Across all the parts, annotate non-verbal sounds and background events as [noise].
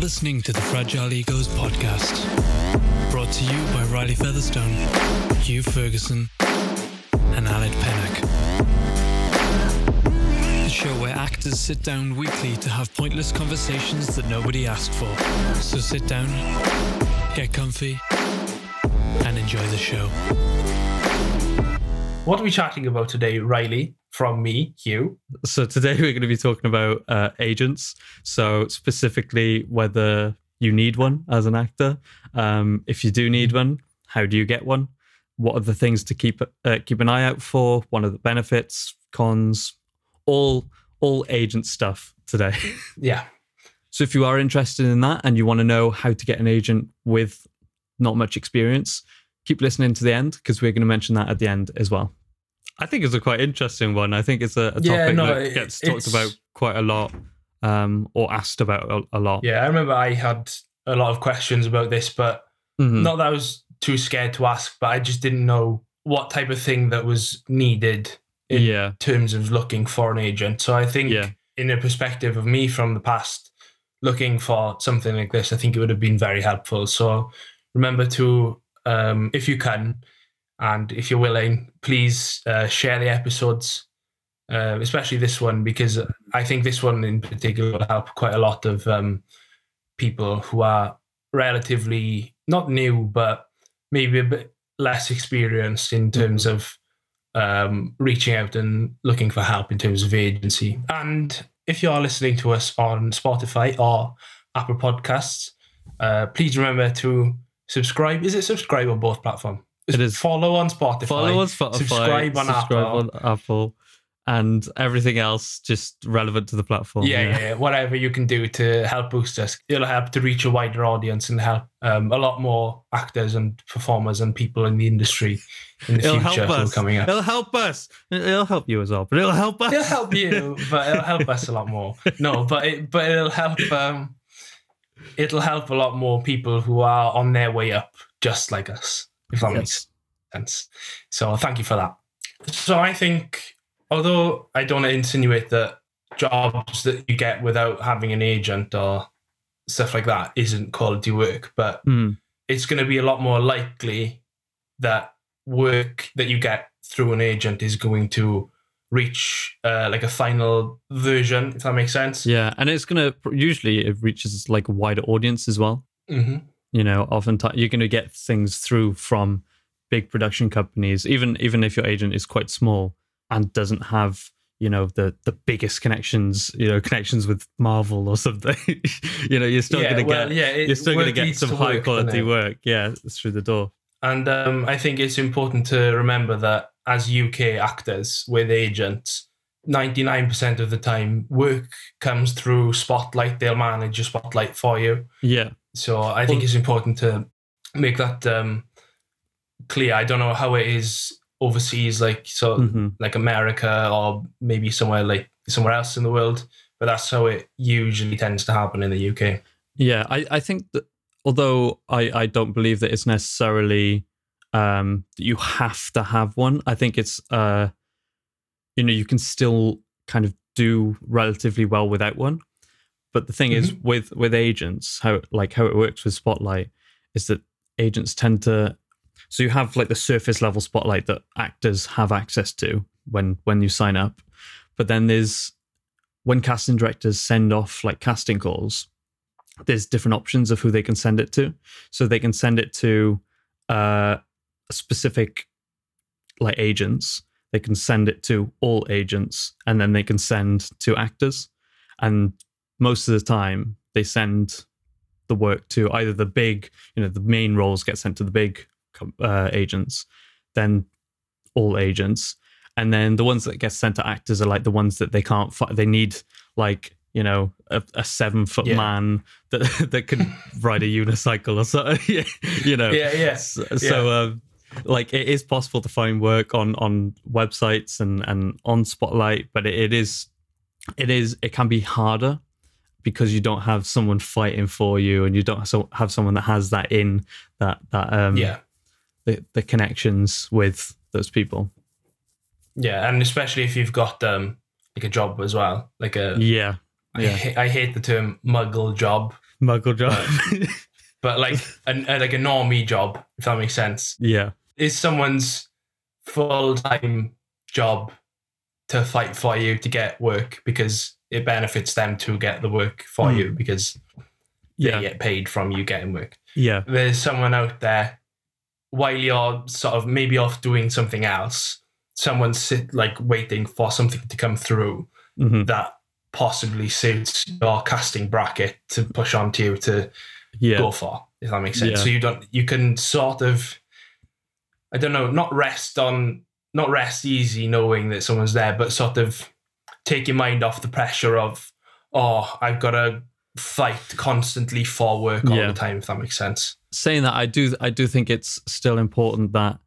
listening to the Fragile Egos podcast, brought to you by Riley Featherstone, Hugh Ferguson, and Aled Pennock. The show where actors sit down weekly to have pointless conversations that nobody asked for. So sit down, get comfy, and enjoy the show. What are we chatting about today, Riley? From me, Hugh. So today we're going to be talking about uh, agents. So specifically whether you need one as an actor. Um, if you do need one, how do you get one? What are the things to keep uh, keep an eye out for? One of the benefits, cons, all all agent stuff today. [laughs] Yeah. so if you are interested in that and you want to know how to get an agent with not much experience, keep listening to the end because we're going to mention that at the end as well. I think it's a quite interesting one. I think it's a, a topic Yeah, no, that it- gets talked about quite a lot um, or asked about a, a lot. Yeah, I remember I had a lot of questions about this, but Mhm. not that I was too scared to ask, but I just didn't know what type of thing that was needed in yeah. terms of looking for an agent. So I think, Yeah. in a perspective of me from the past, looking for something like this, I think it would have been very helpful. So remember to, um, if you can, and if you're willing, please uh, share the episodes, uh, especially this one, because I think this one in particular will help quite a lot of um, people who are relatively not new, but maybe a bit less experienced in terms of um, reaching out and looking for help in terms of agency. And if you are listening to us on Spotify or Apple Podcasts, uh, please remember to subscribe. Is it subscribe on both platforms? It is. Follow on Spotify. Follow on Spotify, Subscribe on subscribe Apple. on Apple, and everything else just relevant to the platform. yeah, yeah, yeah, whatever you can do to help boost us. It'll help to reach a wider audience and help um, a lot more actors and performers and people in the industry in the It'll future help us. coming up. It'll help us. It'll help you as well, but it'll help us. It'll help you, but it'll help us a lot more. [laughs] No, but it, but it'll help. Um, it'll help a lot more people who are on their way up, just like us. If that makes sense. So thank you for that. So I think, although I don't insinuate that jobs that you get without having an agent or stuff like that isn't quality work, but Mm. it's going to be a lot more likely that work that you get through an agent is going to reach uh, like a final version, if that makes sense. Yeah, and it's gonna usually it reaches like a wider audience as well. hmm You know, oftentimes you're gonna get things through from big production companies, even even if your agent is quite small and doesn't have you know the the biggest connections, you know, connections with Marvel or something. [laughs] you know, you're still yeah, gonna well, get yeah, it- you're still gonna get some high work, quality work. Yeah, through the door. And um, I think it's important to remember that as UK actors with agents, 99% of the time, work comes through Spotlight. They'll manage your Spotlight for you. Yeah, So I think it's important to make that um, clear. I don't know how it is overseas, like so, Mhm. like America or maybe somewhere like somewhere else in the world, but that's how it usually tends to happen in the UK. Yeah, I, I think that although I, I don't believe that it's necessarily um, that you have to have one, I think it's uh, you know you can still kind of do relatively well without one. But the thing is with with agents, how like how it works with Spotlight is that agents tend to so you have like the surface level spotlight that actors have access to when when you sign up, but then there's when casting directors send off like casting calls there's different options of who they can send it to. So they can send it to uh, specific like agents. They can send it to all agents, and then they can send to actors. And most of the time, they send the work to either the big, you know, the main roles get sent to the big uh, agents, then all agents, and then the ones that get sent to actors are like the ones that they can't. Fi- they need like you know a, a seven foot Yeah. man that [laughs] that can ride a unicycle or something. [laughs] you know. Yeah, yeah. So, so um, like it is possible to find work on on websites and and on Spotlight, but it, it is it is it can be harder because you don't have someone fighting for you and you don't have someone that has that in that that um Yeah. the, the connections with those people. Yeah, and especially if you've got um like a job as well, like a Yeah. I Yeah. ha- I hate the term muggle job. Muggle job. but [laughs] like an, a, like a normie job, if that makes sense, yeah. is someone's full time job to fight for you to get work because it benefits them to get the work for Mm. you because they get paid from you getting work. Yeah. There's someone out there while you're sort of maybe off doing something else, someone sit like waiting for something to come through hmm that possibly suits your casting bracket to push onto you to Yeah. go for, if that makes sense. Yeah. So you don't you can sort of I don't know, not rest on not rest easy knowing that someone's there, but sort of take your mind off the pressure of, oh, I've got to fight constantly for work all Yeah. the time, if that makes sense. saying that, I do I do think it's still important that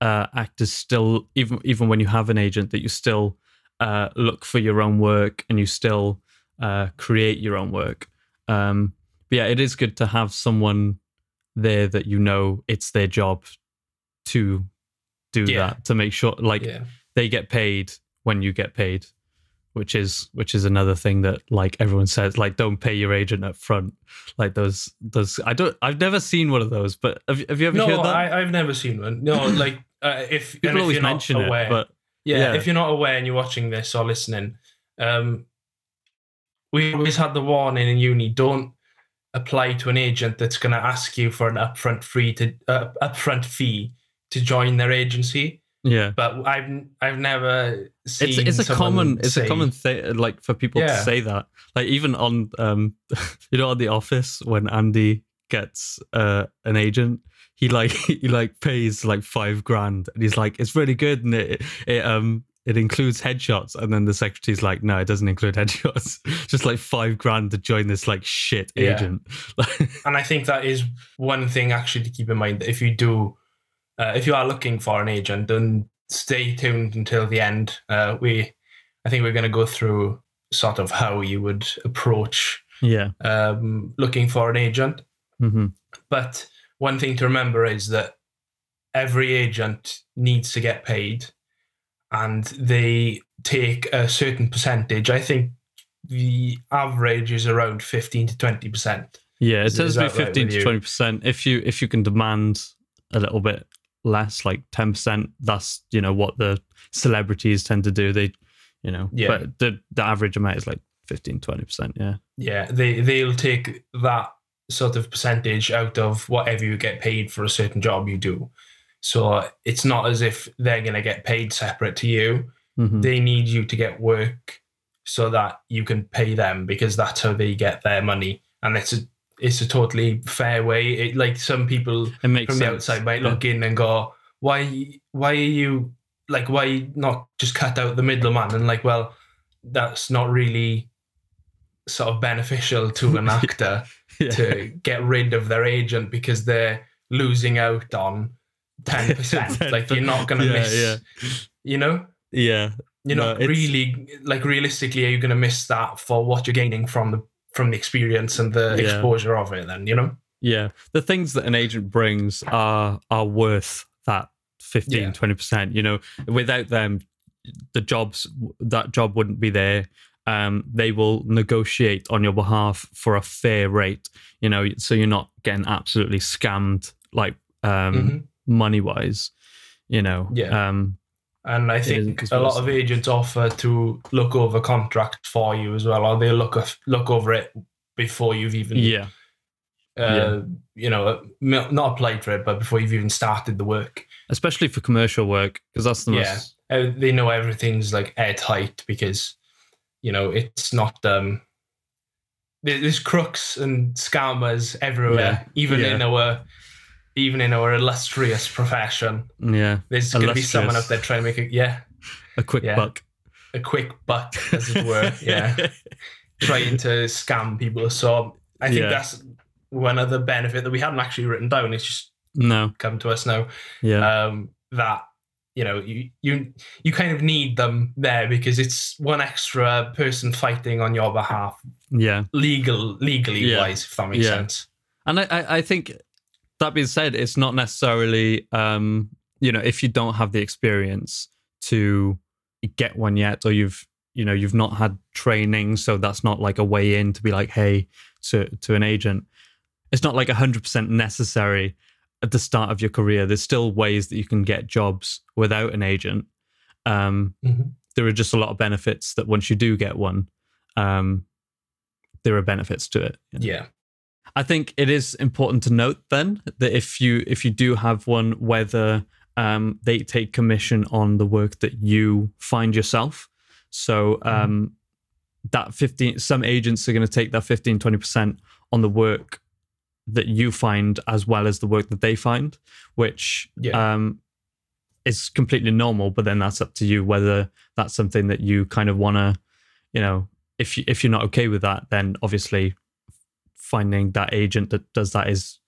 uh, actors still even even when you have an agent that you still uh, look for your own work and you still uh, create your own work. Um, but yeah, it is good to have someone there that you know it's their job to do Yeah. that to make sure like yeah. they get paid when you get paid which is which is another thing that like everyone says like don't pay your agent up front like those those i don't i've never seen one of those but have, have you ever No, heard that I, I've never seen one. No, [laughs] like uh, if people if always you're not mention aware, it but Yeah, Yeah. if you're not aware and you're watching this or listening, um, we always had the warning in uni: don't apply to an agent that's going to ask you for an upfront fee to uh, upfront fee to join their agency. Yeah But I've I've never seen. it's it's a common it's say- a common thing like for people to say that like even on um [laughs] you know on the office when andy gets uh an agent he like [laughs] he like pays like five grand and he's like it's really good and it, it um it includes headshots and then the secretary's like no it doesn't include [laughs] headshots just like five grand to join this like shit agent Yeah. agent And I think that is one thing actually to keep in mind that if you do, uh, if you are looking for an agent, then stay tuned until the end. Uh, we, I think we're going to go through sort of how you would approach yeah um, looking for an agent. hmm But one thing to remember is that every agent needs to get paid, and they take a certain percentage. I think the average is around fifteen to twenty percent. yeah it tends to be that right 15 to 20 percent if you if you can demand a little bit less like 10 percent that's you know what the celebrities tend to do they you know Yeah. but the the average amount is like 15 20 percent yeah Yeah, they they'll take that sort of percentage out of whatever you get paid for a certain job you do. So it's not as if they're going to get paid separate to you. Mhm. They need you to get work so that you can pay them because that's how they get their money, and it's a it's a totally fair way. It, like some people from the outside might Yeah. look in and go, "Why? Why are you like? Why not just cut out the middleman?" And like, well, that's not really sort of beneficial to an [laughs] actor yeah. to get rid of their agent because they're losing out on ten [laughs] percent. like you're not going to Yeah, miss. yeah. You know, yeah you're No, not really like realistically. Are you going to miss that for what you're gaining from the from the experience and the Yeah. exposure of it? Then you know. yeah the things that an agent brings are are worth that 15 Yeah. 20 percent you know without them the jobs that job wouldn't be there um they will negotiate on your behalf for a fair rate you know so you're not getting absolutely scammed like um Mhm. money wise you know Yeah. um And I think a lot of agents offer to look over contracts for you as well, or they look look over it before you've even, yeah uh, yeah. you know, not applied for it, but before you've even started the work. especially for commercial work because that's the Yeah. most Uh, they know everything's like airtight because, you know, it's not. um There's crooks and scammers everywhere, even Yeah. in our, even in our illustrious profession. yeah There's going to be someone out there trying to make a, Yeah, a quick Yeah. buck a quick buck, as it were. [laughs] Yeah. trying to scam people. So I think Yeah. that's one other benefit that we hadn't actually written down. It's just no come to us now. yeah Um, that you know you you you kind of need them there because it's one extra person fighting on your behalf, yeah legal legally Yeah. wise, if that makes Yeah. sense. And I, I think that being said, it's not necessarily, um, you know, if you don't have the experience to get one yet, or you've, you know, you've not had training, so that's not like a way in to be like, hey, to to an agent. it's not like 100% necessary at the start of your career. There's still ways that you can get jobs without an agent. Um, Mhm. There are just a lot of benefits that once you do get one, um, there are benefits to it. you know. Yeah. I think it is important to note then that if you if you do have one, whether um, they take commission on the work that you find yourself. So um, that 15, some agents are going to take that 15, 20% on the work that you find as well as the work that they find, which Yeah. um, is completely normal. But then that's up to you whether that's something that you kind of want to, you know, if you, if you're not okay with that, then obviously finding that agent that does that is.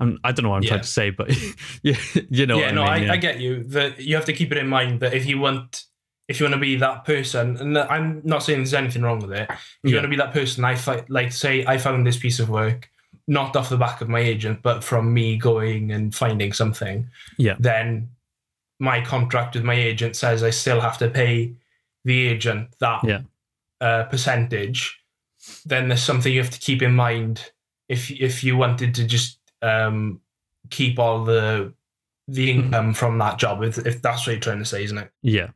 I'm, I don't know what I'm Yeah. trying to say, but [laughs] you, you know yeah, what no, I I, mean. I get you. That you have to keep it in mind that if you want, if you want to be that person, and I'm not saying there's anything wrong with it. If you Yeah. want to be that person, I fi- like say I found this piece of work not off the back of my agent, but from me going and finding something. Yeah. Then my contract with my agent says I still have to pay the agent that Yeah. uh, percentage. Then there's something you have to keep in mind if if you wanted to just um, keep all the the income from that job, if, if that's what you're trying to say, isn't it? Yeah.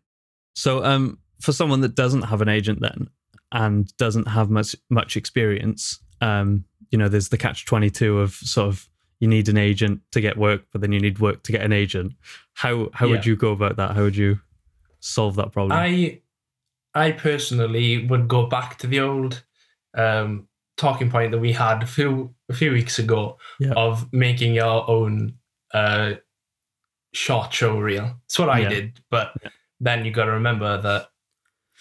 So um for someone that doesn't have an agent then and doesn't have much much experience, um, you know, there's the catch twenty two of sort of you need an agent to get work, but then you need work to get an agent. How how would you go about that? How would you solve that problem? I I personally would go back to the old um, talking point that we had a few a few weeks ago Yeah. of making your own uh, short show reel. It's what I Yeah. did, but Yeah. then you got to remember that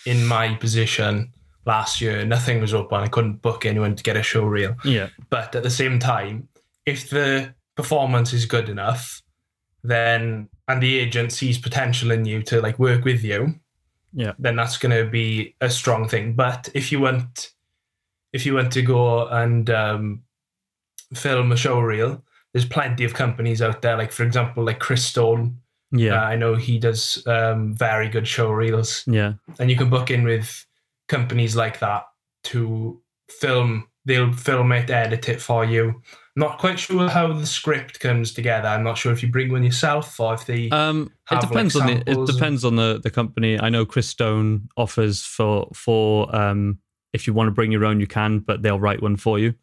in my position last year, nothing was open. I couldn't book anyone to get a show reel. yeah. But at the same time, if the performance is good enough, then and the agent sees potential in you to like work with you, Yeah. then that's going to be a strong thing. But if you want, if you want to go and um, film a show reel, there's plenty of companies out there. Like for example, like Chris Stone. Yeah. Uh, I know he does um, very good show reels yeah. and you can book in with companies like that to film they'll film it edit it for you not quite sure how the script comes together i'm not sure if you bring one yourself or if they Um, it have, like, depends on the it samples and- depends on the the company. I know Chris Stone offers for for um if you want to bring your own, you can, but they'll write one for you,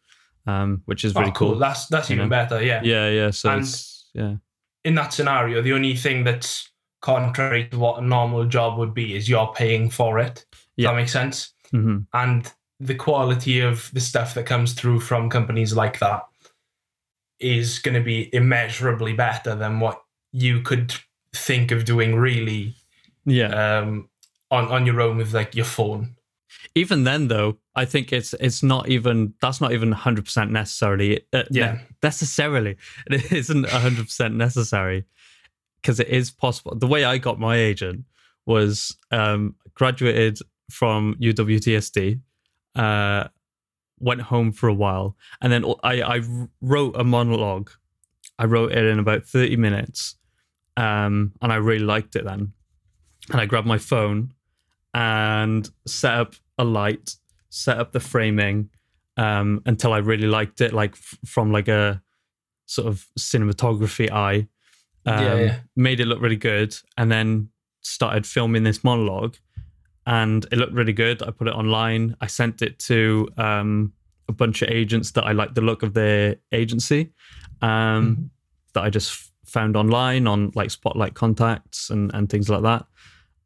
um, which is oh, really cool. that's that's you even know? better yeah Yeah, yeah. So And- it's yeah, in that scenario the only thing that's contrary to what a normal job would be is you're paying for it Does Yeah. that makes sense hmm and the quality of the stuff that comes through from companies like that is going to be immeasurably better than what you could think of doing really yeah. um, on on your own with like your phone. Even then, though, I think it's it's not even that's not even hundred percent necessarily. Uh, ne- Yeah. necessarily, [laughs] it isn't hundred percent necessary because it is possible. The way I got my agent was um, graduated from UWTSD, uh, went home for a while, and then I, I wrote a monologue. I wrote it in about thirty minutes, um, and I really liked it then. And I grabbed my phone and set up a light, set up the framing um, until I really liked it, like f- from like a sort of cinematography eye. Um, Yeah, yeah. Made it look really good, and then started filming this monologue, and it looked really good. I put it online. I sent it to um, a bunch of agents that I liked the look of their agency, um, Mhm. that I just found online on like Spotlight contacts and and things like that.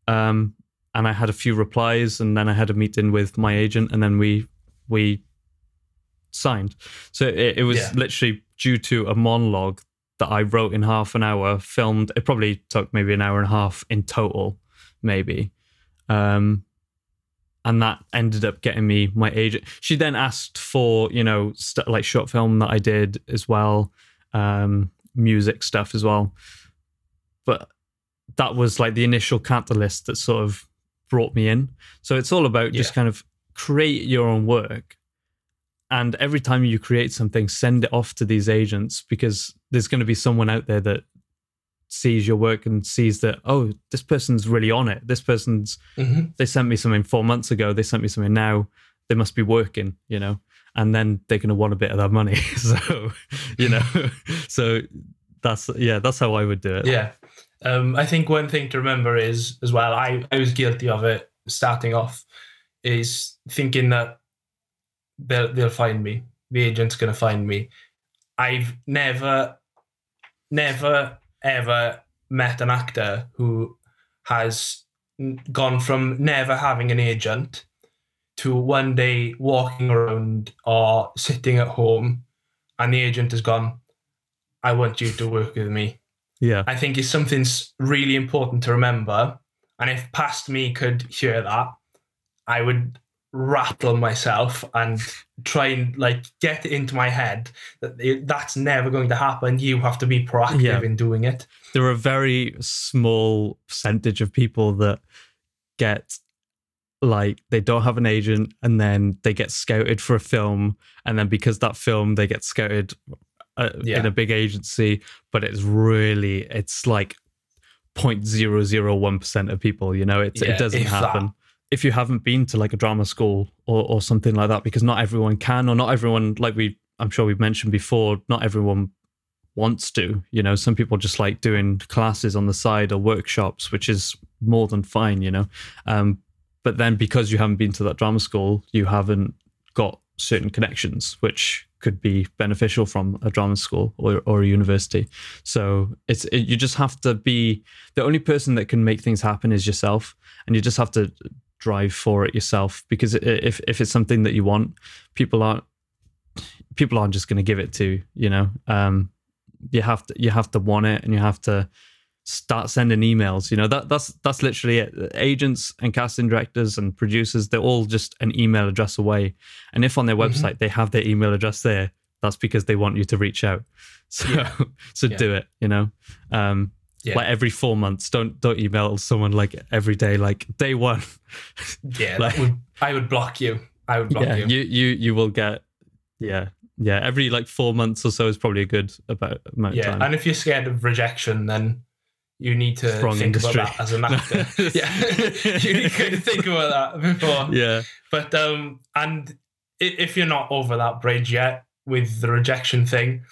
Um, and I had a few replies, and then I had a meeting with my agent, and then we we signed. So it, it was Yeah. literally due to a monologue that I wrote in half an hour, filmed. It probably took maybe an hour and a half in total, maybe. Um, and that ended up getting me my agent. She then asked for you know st- like short film that I did as well, um, music stuff as well. But that was like the initial catalyst that sort of brought me in. So it's all about just Yeah. kind of create your own work. And every time you create something, send it off to these agents because there's going to be someone out there that sees your work and sees that, oh, this person's really on it. This person's Mhm. they sent me something four months ago. They sent me something now. They must be working, you know. and then they're going to want a bit of that money. [laughs] so, you know, [laughs] so that's yeah, that's how I would do it. Yeah. Um, I think one thing to remember is as well, I, I was guilty of it starting off, is thinking that they'll they'll find me. The agent's gonna find me. I've never, never, ever met an actor who has gone from never having an agent to one day walking around or sitting at home and the agent has gone, I want you to work with me. Yeah. I think it's something really important to remember. And if past me could hear that, I would rattle myself and try and like get it into my head that that's never going to happen. You have to be proactive yeah. in doing it. There are a very small percentage of people that get like they don't have an agent and then they get scouted for a film and then because that film they get scouted uh, yeah. in a big agency but it's really it's like 0.001% of people you know it, yeah, it doesn't happen that. if you haven't been to like a drama school or, or something like that because not everyone can or not everyone like we i'm sure we've mentioned before not everyone wants to you know some people just like doing classes on the side or workshops which is more than fine you know um, but then because you haven't been to that drama school you haven't got certain connections which could be beneficial from a drama school or, or a university. So it's it, you just have to be the only person that can make things happen is yourself and you just have to drive for it yourself because if if it's something that you want people aren't people aren't just going to give it to you know? Um you have to you have to want it and you have to start sending emails you know that that's that's literally it agents and casting directors and producers they're all just an email address away and if on their mm-hmm. website they have their email address there that's because they want you to reach out [laughs] so yeah. so yeah. do it you know um yeah. like every four months don't don't email someone like every day like day one [laughs] yeah like, would, i would block you i would block yeah, you you you you will get yeah yeah, every like four months or so is probably a good about amount yeah, time. and if you're scared of rejection, then you need to think industry. about that as an actor. [laughs] yeah, [laughs] you need to think about that before. Yeah, but um, and if you're not over that bridge yet with the rejection thing,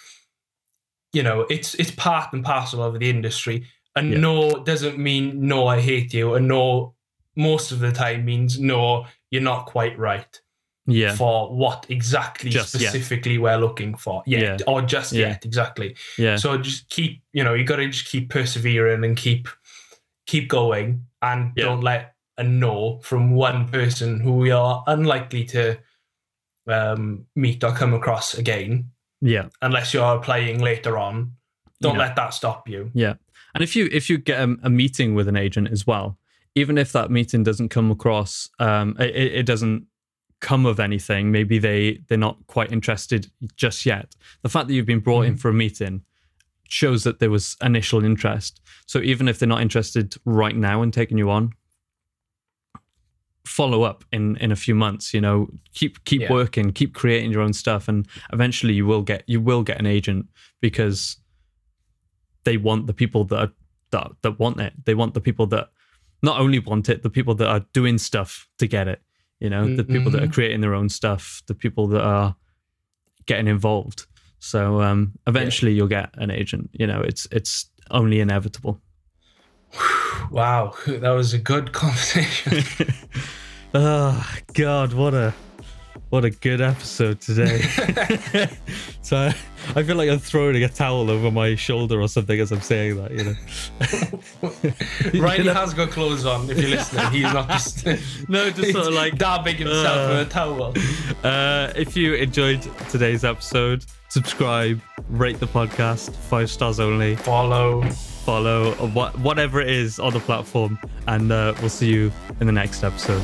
you know it's it's part and parcel of the industry. And yeah. no doesn't mean no, I hate you, and no most of the time means no, you're not quite right yeah. for what exactly just specifically yet. we're looking for. Yet, yeah. Or just yeah. yet, exactly. Yeah. So just keep, you know, you gotta just keep persevering and keep keep going and yeah. don't let a no from one person who we are unlikely to um, meet or come across again. Yeah. Unless you're playing later on. Don't let that stop you. Yeah. And if you if you get a, a, meeting with an agent as well, even if that meeting doesn't come across, um, it, it doesn't come of anything. Maybe they they're not quite interested just yet. The fact that you've been brought mm-hmm. in for a meeting shows that there was initial interest. So even if they're not interested right now in taking you on, follow up in in a few months. You know, keep keep yeah. working, keep creating your own stuff, and eventually you will get you will get an agent because they want the people that are, that that want it. They want the people that not only want it, the people that are doing stuff to get it you know mm-hmm. the people that are mm-hmm. creating their own stuff the people that are getting involved so um, eventually yeah. you'll get an agent you know it's it's only inevitable wow that was a good [laughs] conversation oh [laughs] god what a what a good episode today. [laughs] [laughs] so I, I, feel like I'm throwing a towel over my shoulder or something as I'm saying that, you know. [laughs] Riley has got clothes on if you're listening. He's not just No, just sort of like dabbing himself uh, with a towel. Uh, if you enjoyed today's episode, subscribe, rate the podcast, five stars only. Follow. Follow, what, whatever it is on the platform. And uh, we'll see you in the next episode.